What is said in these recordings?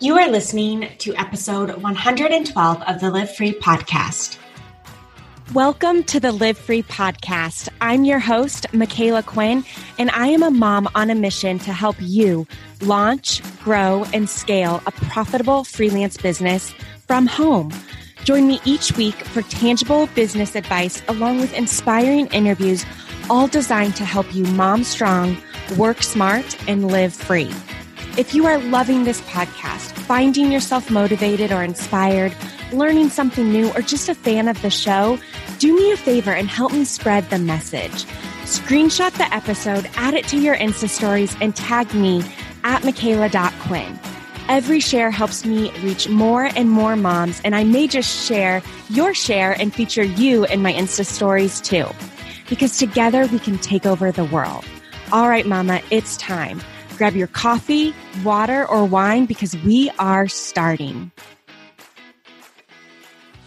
You are listening to episode 112 of the Live Free podcast. Welcome to the Live Free podcast. I'm your host, Micala Quinn, and I am a mom on a mission to help you launch, grow, and scale a profitable freelance business from home. Join me each week for tangible business advice along with inspiring interviews, all designed to help you mom strong, work smart, and live free. If you are loving this podcast, finding yourself motivated or inspired, learning something new, or just a fan of the show, do me a favor and help me spread the message. Screenshot the episode, add it to your Insta stories, and tag me at Micala.Quinn. Every share helps me reach more and more moms, and I may just share your share and feature you in my Insta stories too. Because together we can take over the world. All right, Mama, it's time. Grab your coffee, water, or wine because we are starting.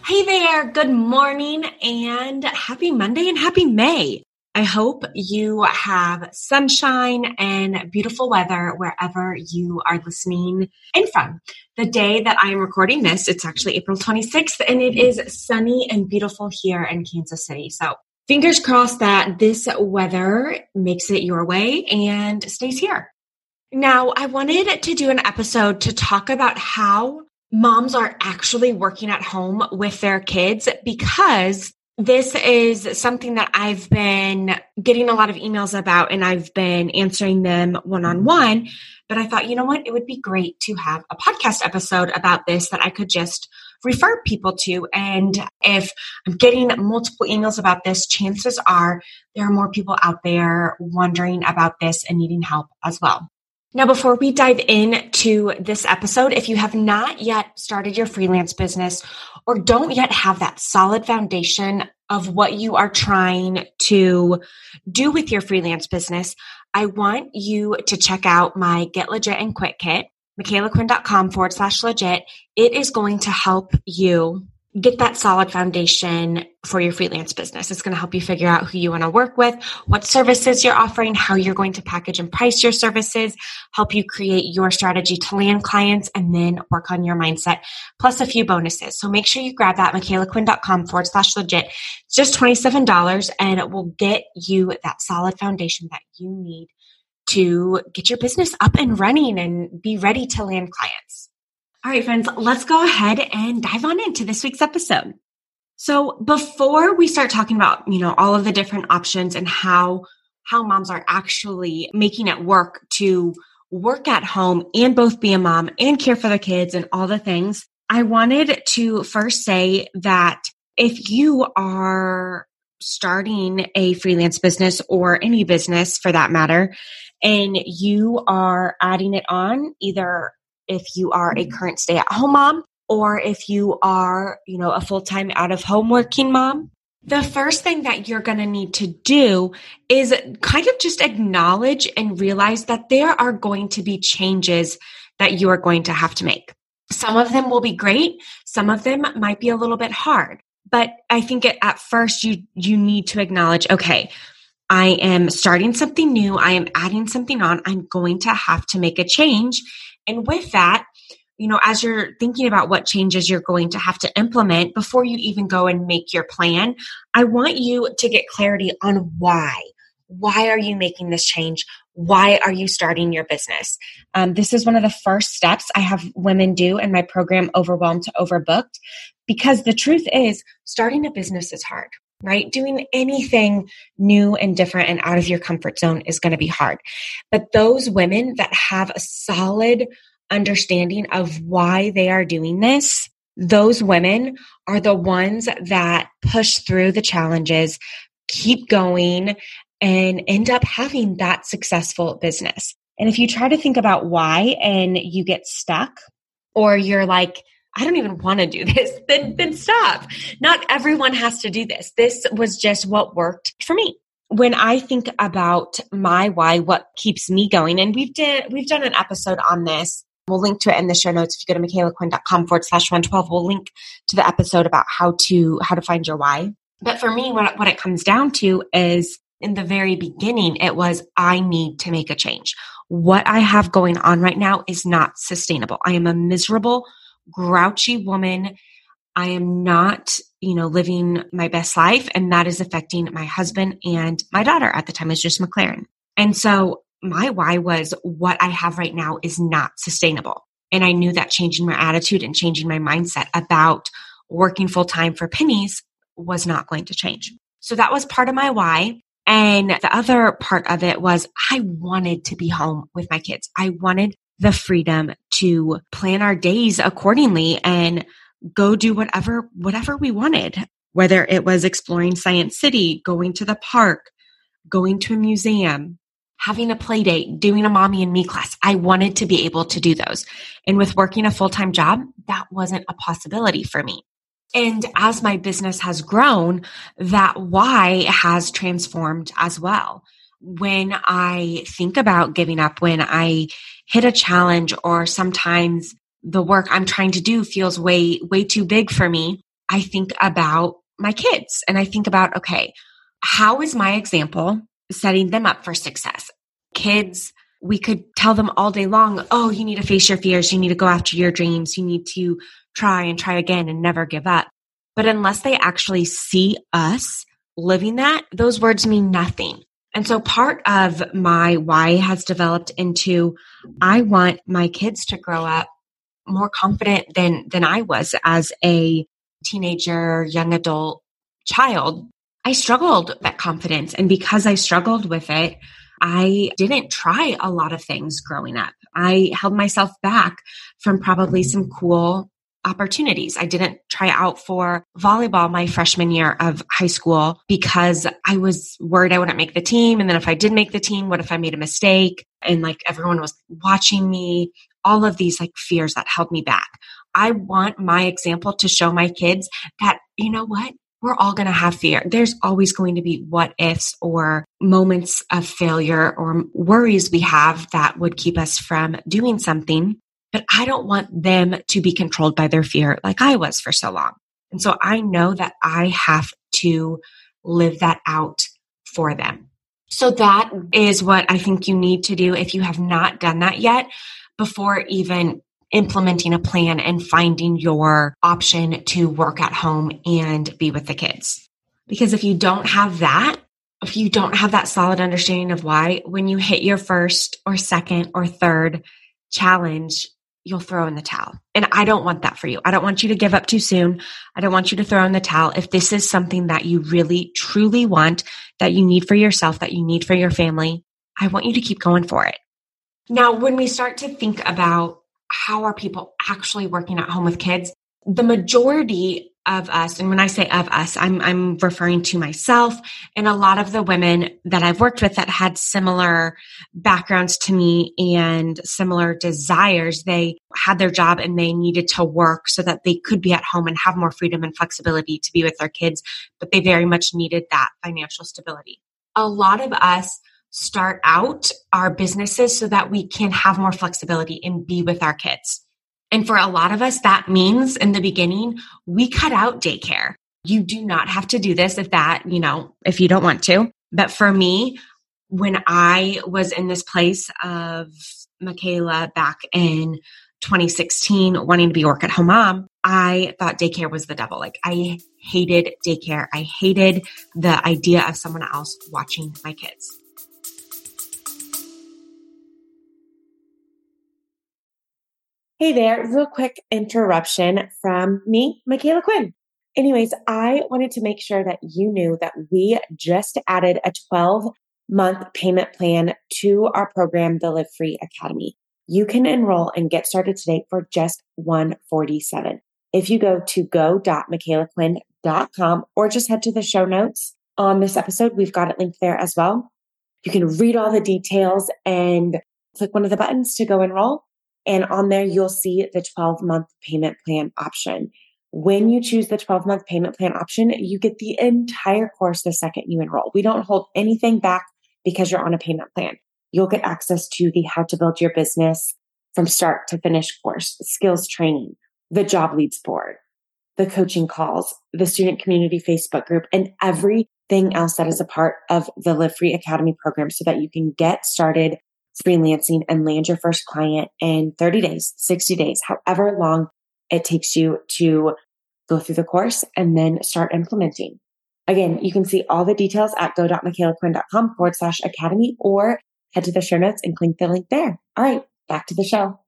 Hey there, good morning and happy Monday and happy May. I hope you have sunshine and beautiful weather wherever you are listening in from. The day that I am recording this, it's actually April 26th and it is sunny and beautiful here in Kansas City. So fingers crossed that this weather makes it your way and stays here. Now, I wanted to do an episode to talk about how moms are actually working at home with their kids because this is something that I've been getting a lot of emails about and I've been answering them one on one. But I thought, you know what? It would be great to have a podcast episode about this that I could just refer people to. And if I'm getting multiple emails about this, chances are there are more people out there wondering about this and needing help as well. Now, before we dive into this episode, if you have not yet started your freelance business or don't yet have that solid foundation of what you are trying to do with your freelance business, I want you to check out my Get Legit and Quit Kit, micalaquinn.com forward slash legit. It is going to help you get that solid foundation for your freelance business. It's going to help you figure out who you want to work with, what services you're offering, how you're going to package and price your services, help you create your strategy to land clients, and then work on your mindset, plus a few bonuses. So make sure you grab that, micalaquinn.com forward slash legit. It's just $27 and it will get you that solid foundation that you need to get your business up and running and be ready to land clients. All right, friends, let's go ahead and dive on into this week's episode. So before we start talking about, you know, all of the different options and how, how moms are actually making it work to work at home and both be a mom and care for the kids and all the things, I wanted to first say that if you are starting a freelance business or any business for that matter, and you are adding it on either if you are a mm-hmm. current stay at home mom or if you are, you know, a full time out of home working mom. The first thing that you're going to need to do is kind of just acknowledge and realize that there are going to be changes that you are going to have to make. Some of them will be great. Some of them might be a little bit hard. But I think at first you, you need to acknowledge, okay, I am starting something new. I am adding something on. I'm going to have to make a change. And with that, you know, as you're thinking about what changes you're going to have to implement before you even go and make your plan, I want you to get clarity on why. Why are you making this change? Why are you starting your business? Um, this is one of the first steps I have women do in my program, Overwhelmed to Overbooked, because the truth is, starting a business is hard right? Doing anything new and different and out of your comfort zone is going to be hard. But those women that have a solid understanding of why they are doing this, those women are the ones that push through the challenges, keep going, and end up having that successful business. And if you try to think about why and you get stuck, or you're like, I don't even want to do this, then, then stop. Not everyone has to do this. This was just what worked for me. When I think about my why, what keeps me going, and we've did, we've done an episode on this. We'll link to it in the show notes. If you go to micalaquinn.com forward slash 112, we'll link to the episode about how to, how to find your why. But for me, what, what it comes down to is in the very beginning, it was, I need to make a change. What I have going on right now is not sustainable. I am a miserable, grouchy woman. I am not, you know, living my best life. And that is affecting my husband and my daughter at the time is just McLaren. And so my why was what I have right now is not sustainable. And I knew that changing my attitude and changing my mindset about working full time for pennies was not going to change. So that was part of my why. And the other part of it was I wanted to be home with my kids. I wanted the freedom to plan our days accordingly and go do whatever, whatever we wanted, whether it was exploring Science City, going to the park, going to a museum, having a play date, doing a mommy and me class. I wanted to be able to do those. And with working a full time job, that wasn't a possibility for me. And as my business has grown, that why has transformed as well. When I think about giving up, when I hit a challenge or sometimes the work I'm trying to do feels way, way too big for me, I think about my kids and I think about, okay, how is my example setting them up for success. Kids, we could tell them all day long, oh, you need to face your fears. You need to go after your dreams. You need to try and try again and never give up. But unless they actually see us living that, those words mean nothing. And so part of my why has developed into I want my kids to grow up more confident than than I was as a teenager, young adult child I struggled with that confidence. And because I struggled with it, I didn't try a lot of things growing up. I held myself back from probably some cool opportunities. I didn't try out for volleyball my freshman year of high school because I was worried I wouldn't make the team. And then if I did make the team, what if I made a mistake? And like everyone was watching me, all of these like fears that held me back. I want my example to show my kids that, you know what? we're all going to have fear. There's always going to be what ifs or moments of failure or worries we have that would keep us from doing something. But I don't want them to be controlled by their fear like I was for so long. And so I know that I have to live that out for them. So that is what I think you need to do if you have not done that yet before even implementing a plan and finding your option to work at home and be with the kids. Because if you don't have that, if you don't have that solid understanding of why, when you hit your first or second or third challenge, you'll throw in the towel. And I don't want that for you. I don't want you to give up too soon. I don't want you to throw in the towel. If this is something that you really, truly want, that you need for yourself, that you need for your family, I want you to keep going for it. Now, when we start to think about how are people actually working at home with kids? The majority of us, and when I say of us, I'm, I'm referring to myself and a lot of the women that I've worked with that had similar backgrounds to me and similar desires. They had their job and they needed to work so that they could be at home and have more freedom and flexibility to be with their kids, but they very much needed that financial stability. A lot of us start out our businesses so that we can have more flexibility and be with our kids. And for a lot of us, that means in the beginning, we cut out daycare. You do not have to do this if that, you know, if you don't want to. But for me, when I was in this place of Micala back in 2016, wanting to be work at home mom, I thought daycare was the devil. Like I hated daycare. I hated the idea of someone else watching my kids. Hey there, real quick interruption from me, Micala Quinn. Anyways, I wanted to make sure that you knew that we just added a 12 month payment plan to our program, the Live Free Academy. You can enroll and get started today for just 147. If you go to go.micalaquinn.com or just head to the show notes on this episode, we've got it linked there as well. You can read all the details and click one of the buttons to go enroll. And on there, you'll see the 12 month payment plan option. When you choose the 12 month payment plan option, you get the entire course the second you enroll. We don't hold anything back because you're on a payment plan. You'll get access to the how to build your business from start to finish course, skills training, the job leads board, the coaching calls, the student community Facebook group, and everything else that is a part of the Live Free Academy program so that you can get started freelancing and land your first client in 30 days, 60 days, however long it takes you to go through the course and then start implementing. Again, you can see all the details at go.micalaquinn.com forward slash academy or head to the show notes and click the link there. All right, back to the show.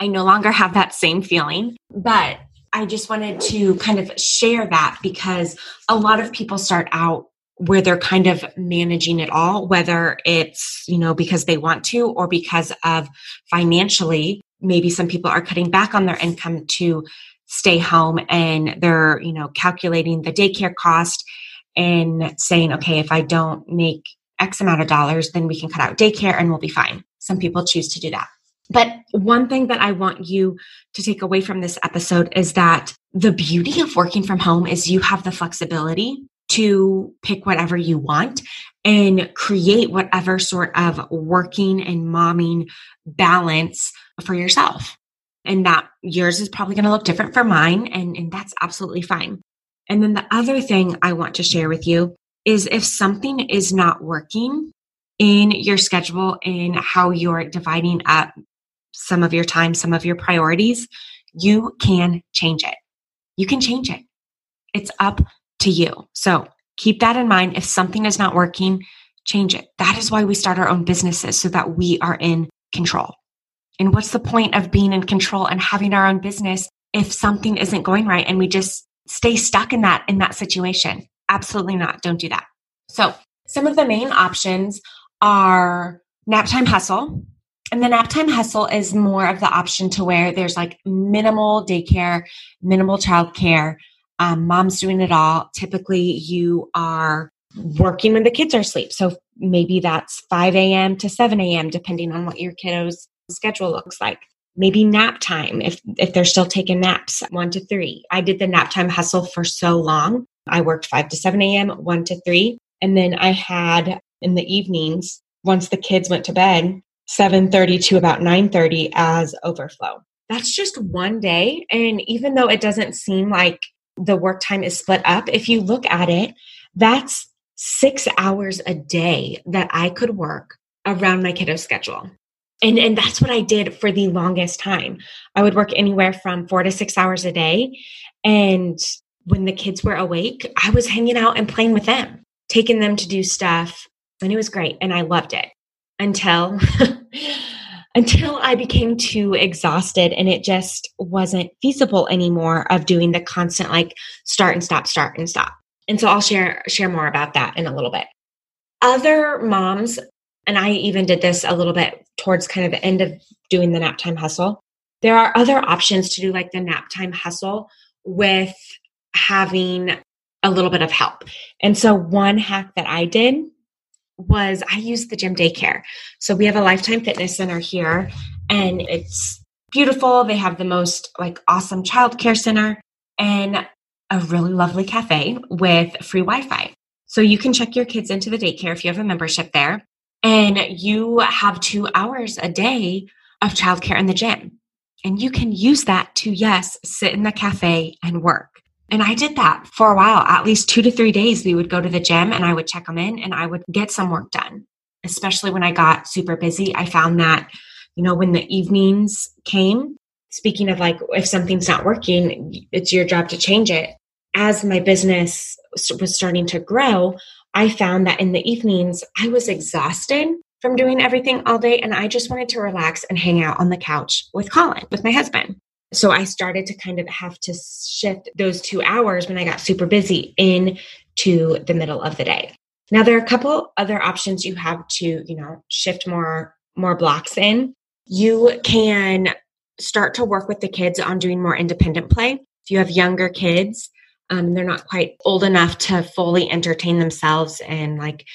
I no longer have that same feeling, but I just wanted to kind of share that because a lot of people start out where they're kind of managing it all, whether it's, you know, because they want to or because of financially, maybe some people are cutting back on their income to stay home and they're, you know, calculating the daycare cost and saying, okay, if I don't make X amount of dollars, then we can cut out daycare and we'll be fine. Some people choose to do that. But one thing that I want you to take away from this episode is that the beauty of working from home is you have the flexibility to pick whatever you want and create whatever sort of working and momming balance for yourself. And that yours is probably going to look different from mine, and, and that's absolutely fine. And then the other thing I want to share with you is if something is not working in your schedule, in how you're dividing up some of your time, some of your priorities, you can change it. You can change it. It's up to you. So keep that in mind. If something is not working, change it. That is why we start our own businesses so that we are in control. And what's the point of being in control and having our own business if something isn't going right and we just stay stuck in that in that situation? Absolutely not. Don't do that. So, some of the main options are nap time hustle. And the nap time hustle is more of the option to where there's like minimal daycare, minimal childcare, um, mom's doing it all. Typically, you are working when the kids are asleep. So maybe that's 5 a.m. to 7 a.m., depending on what your kiddo's schedule looks like. Maybe nap time if if they're still taking naps, one to three. I did the nap time hustle for so long. I worked 5 to 7 a.m., 1 to 3. And then I had in the evenings, once the kids went to bed, 7:30 to about 9:30 as overflow. That's just one day and even though it doesn't seem like the work time is split up, if you look at it, that's six hours a day that I could work around my kiddo schedule. And, and that's what I did for the longest time. I would work anywhere from four to six hours a day. And when the kids were awake, I was hanging out and playing with them, taking them to do stuff. And it was great. And I loved it until until I became too exhausted and it just wasn't feasible anymore of doing the constant like start and stop, start and stop. And so I'll share share more about that in a little bit. Other moms, and I even did this a little bit towards kind of the end of doing the nap time hustle. There are other options to do like the nap time hustle with having a little bit of help. And so one hack that I did was I used the gym daycare. So we have a lifetime fitness center here and it's beautiful. They have the most like awesome childcare center and a really lovely cafe with free Wi-Fi. So you can check your kids into the daycare if you have a membership there and you have 2 hours a day of childcare in the gym. And you can use that to yes, sit in the cafe and work. And I did that for a while. At least two to three days, we would go to the gym and I would check them in and I would get some work done. Especially when I got super busy, I found that, you know, when the evenings came, speaking of like, if something's not working, it's your job to change it. As my business was starting to grow, I found that in the evenings, I was exhausted from doing everything all day and I just wanted to relax and hang out on the couch with Colin, with my husband. So I started to kind of have to shift those two hours when I got super busy into the middle of the day. Now there are a couple other options you have to, you know, shift more more blocks in. You can start to work with the kids on doing more independent play. If you have younger kids, um, they're not quite old enough to fully entertain themselves and like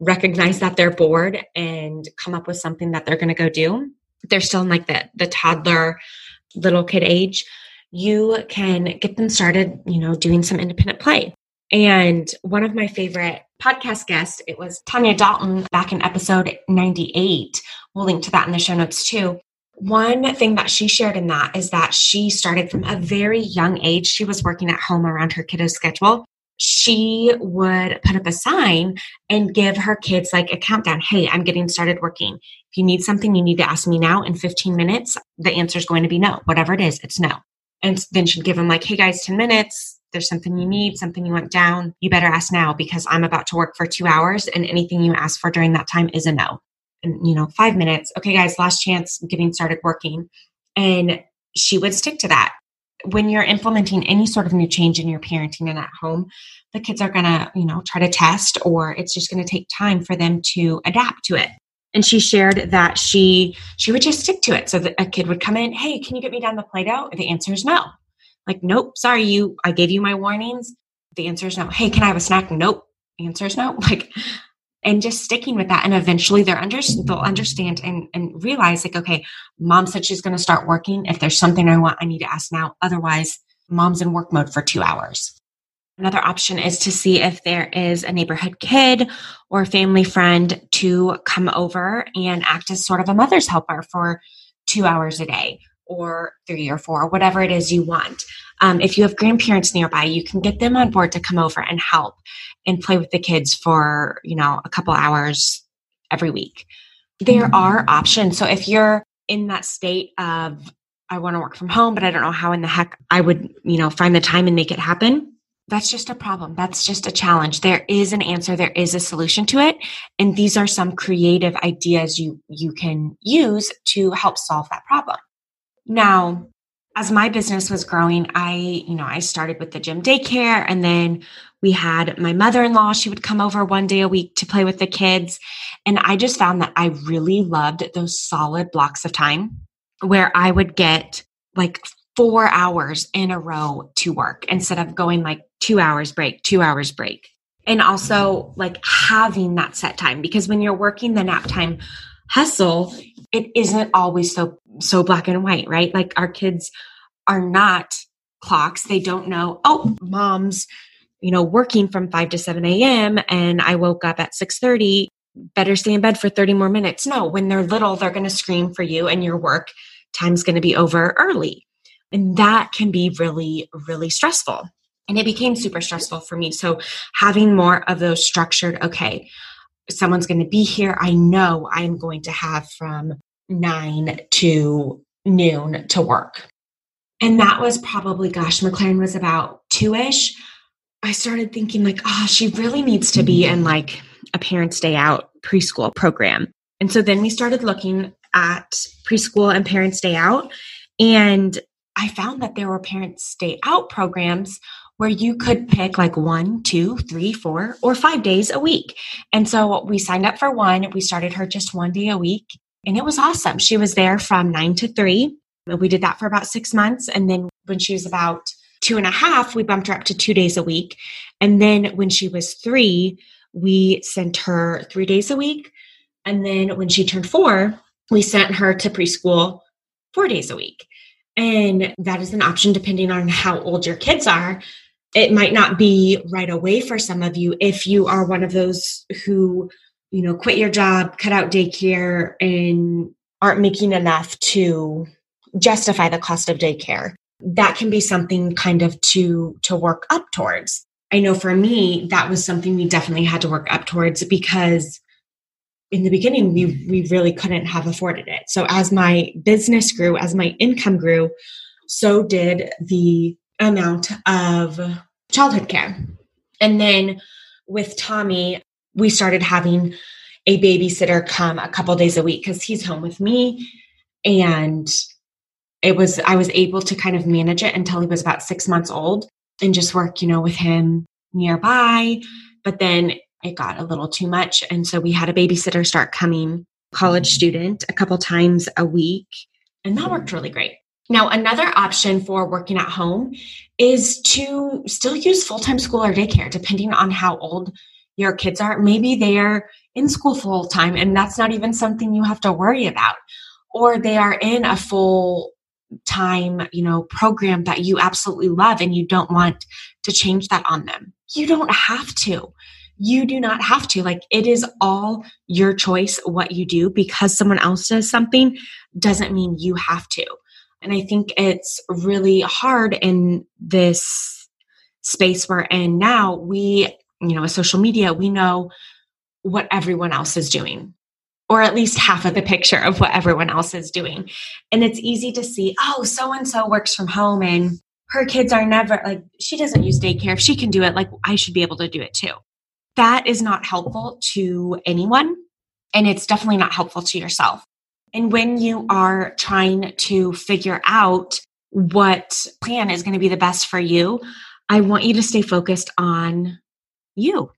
recognize that they're bored and come up with something that they're going to go do. They're still in like the the toddler little kid age, you can get them started, you know, doing some independent play. And one of my favorite podcast guests, it was Tanya Dalton back in episode 98. We'll link to that in the show notes too. One thing that she shared in that is that she started from a very young age. She was working at home around her kiddo's schedule. She would put up a sign and give her kids like a countdown. Hey, I'm getting started working. If you need something, you need to ask me now in 15 minutes. The answer is going to be no. Whatever it is, it's no. And then she'd give them like, hey guys, 10 minutes. There's something you need, something you want down. You better ask now because I'm about to work for two hours and anything you ask for during that time is a no and you know, five minutes. Okay, guys, last chance getting started working. And she would stick to that. When you're implementing any sort of new change in your parenting and at home, the kids are going to, you know, try to test or it's just going to take time for them to adapt to it. And she shared that she she would just stick to it. So that a kid would come in, "Hey, can you get me down the Play-Doh?" The answer is no. Like, "Nope, sorry, you I gave you my warnings." The answer is no. "Hey, can I have a snack?" Nope. The answer is no. Like and just sticking with that and eventually they're under, they'll understand and, and realize like okay mom said she's going to start working. If there's something i want i need to ask now. Otherwise mom's in work mode for two hours. Another option is to see if there is a neighborhood kid or family friend to come over and act as sort of a mother's helper for two hours a day or three or four, whatever it is you want. Um, if you have grandparents nearby, you can get them on board to come over and help and play with the kids for, you know, a couple hours every week. There mm-hmm. are options. So if you're in that state of, I want to work from home, but I don't know how in the heck I would, you know, find the time and make it happen. That's just a problem. That's just a challenge. There is an answer. There is a solution to it. And these are some creative ideas you, you can use to help solve that problem. Now, as my business was growing, I, you know, I started with the gym daycare and then we had my mother-in-law, she would come over one day a week to play with the kids. And I just found that I really loved those solid blocks of time where I would get like four hours in a row to work instead of going like two hours break, two hours break. And also like having that set time because when you're working the nap time hustle, it isn't always so so black and white, right? Like our kids are not clocks. They don't know, oh, mom's, you know, working from 5 to 7 a.m. and I woke up at 6:30. Better stay in bed for 30 more minutes. No, when they're little, they're going to scream for you and your work time's going to be over early. And that can be really, really stressful. And it became super stressful for me. So having more of those structured, okay, someone's going to be here. I know I'm going to have from nine to noon to work. And that was probably, gosh, McLaren was about two ish. I started thinking, like, oh, she really needs to be in like a parents' day out preschool program. And so then we started looking at preschool and parents' day out. And I found that there were parents' day out programs where you could pick like one, two, three, four, or five days a week. And so we signed up for one. We started her just one day a week. And it was awesome. She was there from nine to three. We did that for about six months. And then when she was about two and a half, we bumped her up to two days a week. And then when she was three, we sent her three days a week. And then when she turned four, we sent her to preschool four days a week. And that is an option depending on how old your kids are. It might not be right away for some of you if you are one of those who you know, quit your job, cut out daycare, and aren't making enough to justify the cost of daycare. That can be something kind of to to work up towards. I know for me, that was something we definitely had to work up towards because in the beginning we we really couldn't have afforded it. So as my business grew, as my income grew, so did the amount of childhood care. And then with Tommy, we started having a babysitter come a couple days a week because he's home with me. And it was i was able to kind of manage it until he was about six months old and just work you know with him nearby. But then it got a little too much. And so we had a babysitter start coming college student a couple times a week. And that worked really great. Now another option for working at home is to still use full-time school or daycare depending on how old your kids are. Maybe they're in school full time and that's not even something you have to worry about. Or they are in a full time, you know, program that you absolutely love and you don't want to change that on them. You don't have to. you do not have to. Like it is all your choice what you do because someone else does something doesn't mean you have to. And I think it's really hard in this space we're in now. We, you know, with social media, we know what everyone else is doing or at least half of the picture of what everyone else is doing. And it's easy to see, oh, so and so works from home and her kids are never like, she doesn't use daycare. If she can do it, like, I should be able to do it too. That is not helpful to anyone. And it's definitely not helpful to yourself. And when you are trying to figure out what plan is going to be the best for you, I want you to stay focused on you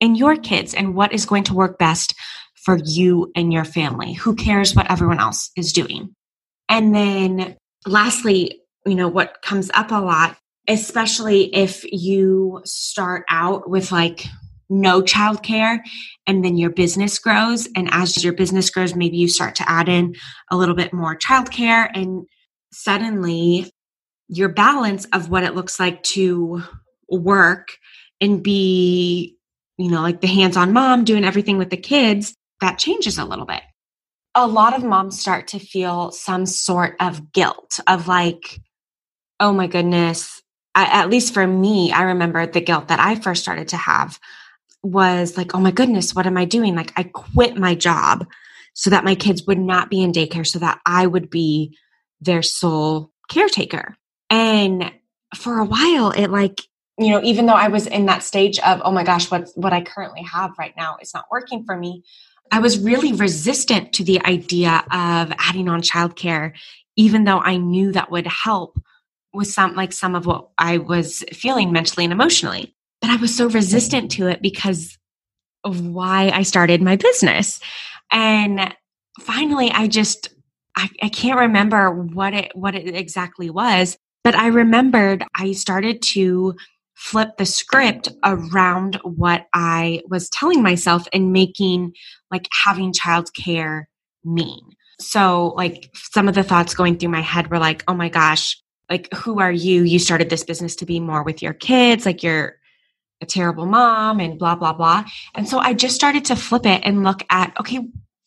and your kids and what is going to work best for you and your family. Who cares what everyone else is doing? And then lastly, you know, what comes up a lot, especially if you start out with like no childcare and then your business grows. And as your business grows, maybe you start to add in a little bit more childcare and suddenly your balance of what it looks like to work and be, you know, like the hands on mom doing everything with the kids that changes a little bit. A lot of moms start to feel some sort of guilt of like, oh my goodness. I, at least for me, I remember the guilt that I first started to have was like, oh my goodness, what am I doing? Like, I quit my job so that my kids would not be in daycare, so that I would be their sole caretaker. And for a while, it like, you know, even though I was in that stage of, oh my gosh, what, what I currently have right now is not working for me, I was really resistant to the idea of adding on childcare, even though I knew that would help with some like some of what I was feeling mentally and emotionally. But I was so resistant to it because of why I started my business. And finally I just I, I can't remember what it what it exactly was, but I remembered I started to flip the script around what I was telling myself and making like having childcare mean. So, like, some of the thoughts going through my head were like, oh my gosh, like, who are you? You started this business to be more with your kids, like, you're a terrible mom, and blah, blah, blah. And so I just started to flip it and look at, okay,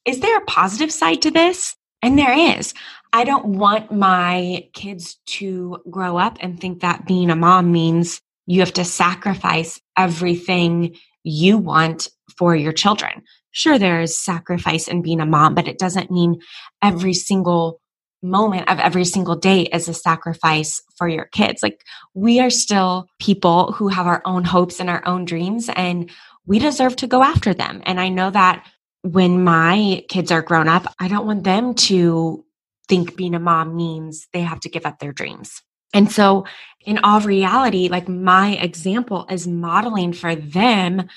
is there a positive side to this? And there is. I don't want my kids to grow up and think that being a mom means you have to sacrifice everything you want for your children. Sure, there is sacrifice in being a mom, but it doesn't mean every single moment of every single day is a sacrifice for your kids. Like we are still people who have our own hopes and our own dreams and we deserve to go after them. And I know that when my kids are grown up, I don't want them to think being a mom means they have to give up their dreams. And so, in all reality, like my example is modeling for them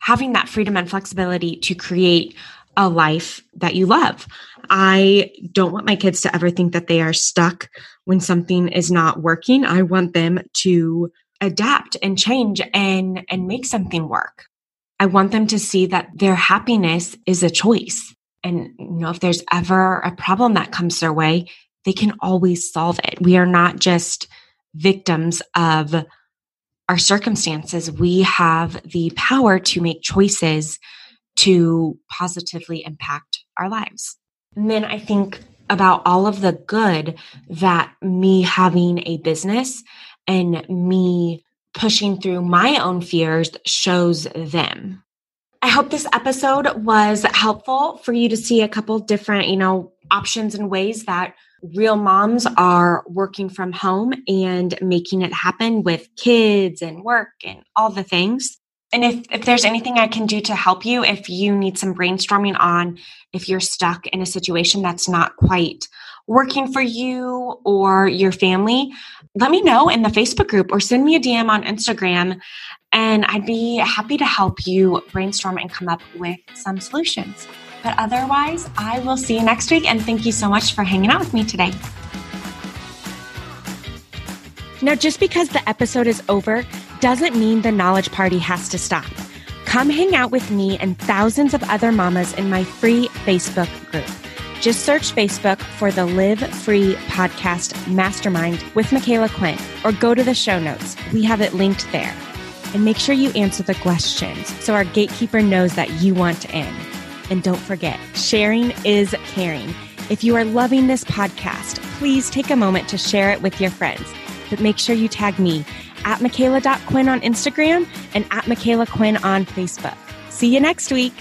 having that freedom and flexibility to create a life that you love. I don't want my kids to ever think that they are stuck when something is not working. I want them to adapt and change and and make something work. I want them to see that their happiness is a choice. And you know, if there's ever a problem that comes their way, they can always solve it. We are not just victims of our circumstances. We have the power to make choices to positively impact our lives. And then I think about all of the good that me having a business and me pushing through my own fears shows them. I hope this episode was helpful for you to see a couple different, you know, options and ways that real moms are working from home and making it happen with kids and work and all the things. And if, if there's anything I can do to help you, if you need some brainstorming on if you're stuck in a situation that's not quite working for you or your family, let me know in the Facebook group or send me a DM on Instagram. And I'd be happy to help you brainstorm and come up with some solutions. But otherwise, I will see you next week. And thank you so much for hanging out with me today. Now, just because the episode is over doesn't mean the knowledge party has to stop. Come hang out with me and thousands of other mamas in my free Facebook group. Just search Facebook for the Live Free Podcast Mastermind with Micala Quinn or go to the show notes. We have it linked there. and make sure you answer the questions so our gatekeeper knows that you want in. And don't forget, sharing is caring. If you are loving this podcast, please take a moment to share it with your friends. But make sure you tag me at Micala.Quinn on Instagram and at Micala Quinn on Facebook. See you next week.